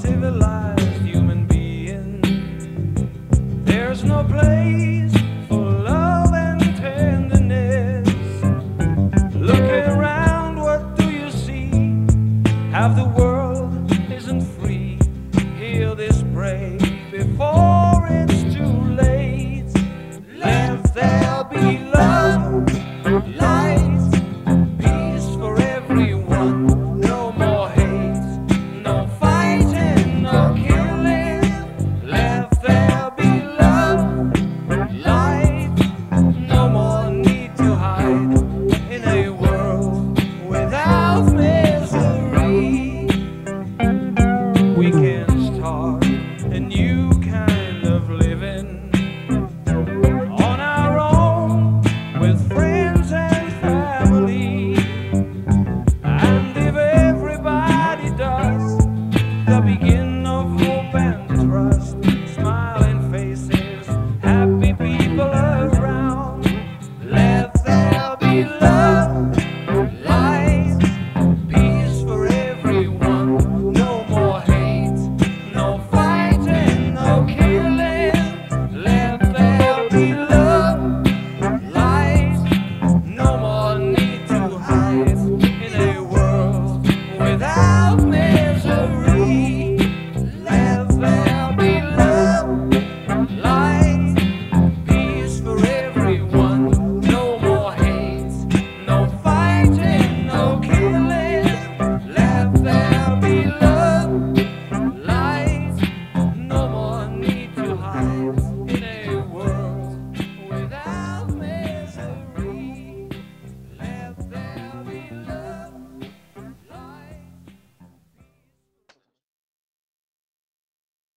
civilized human being. There's no place love.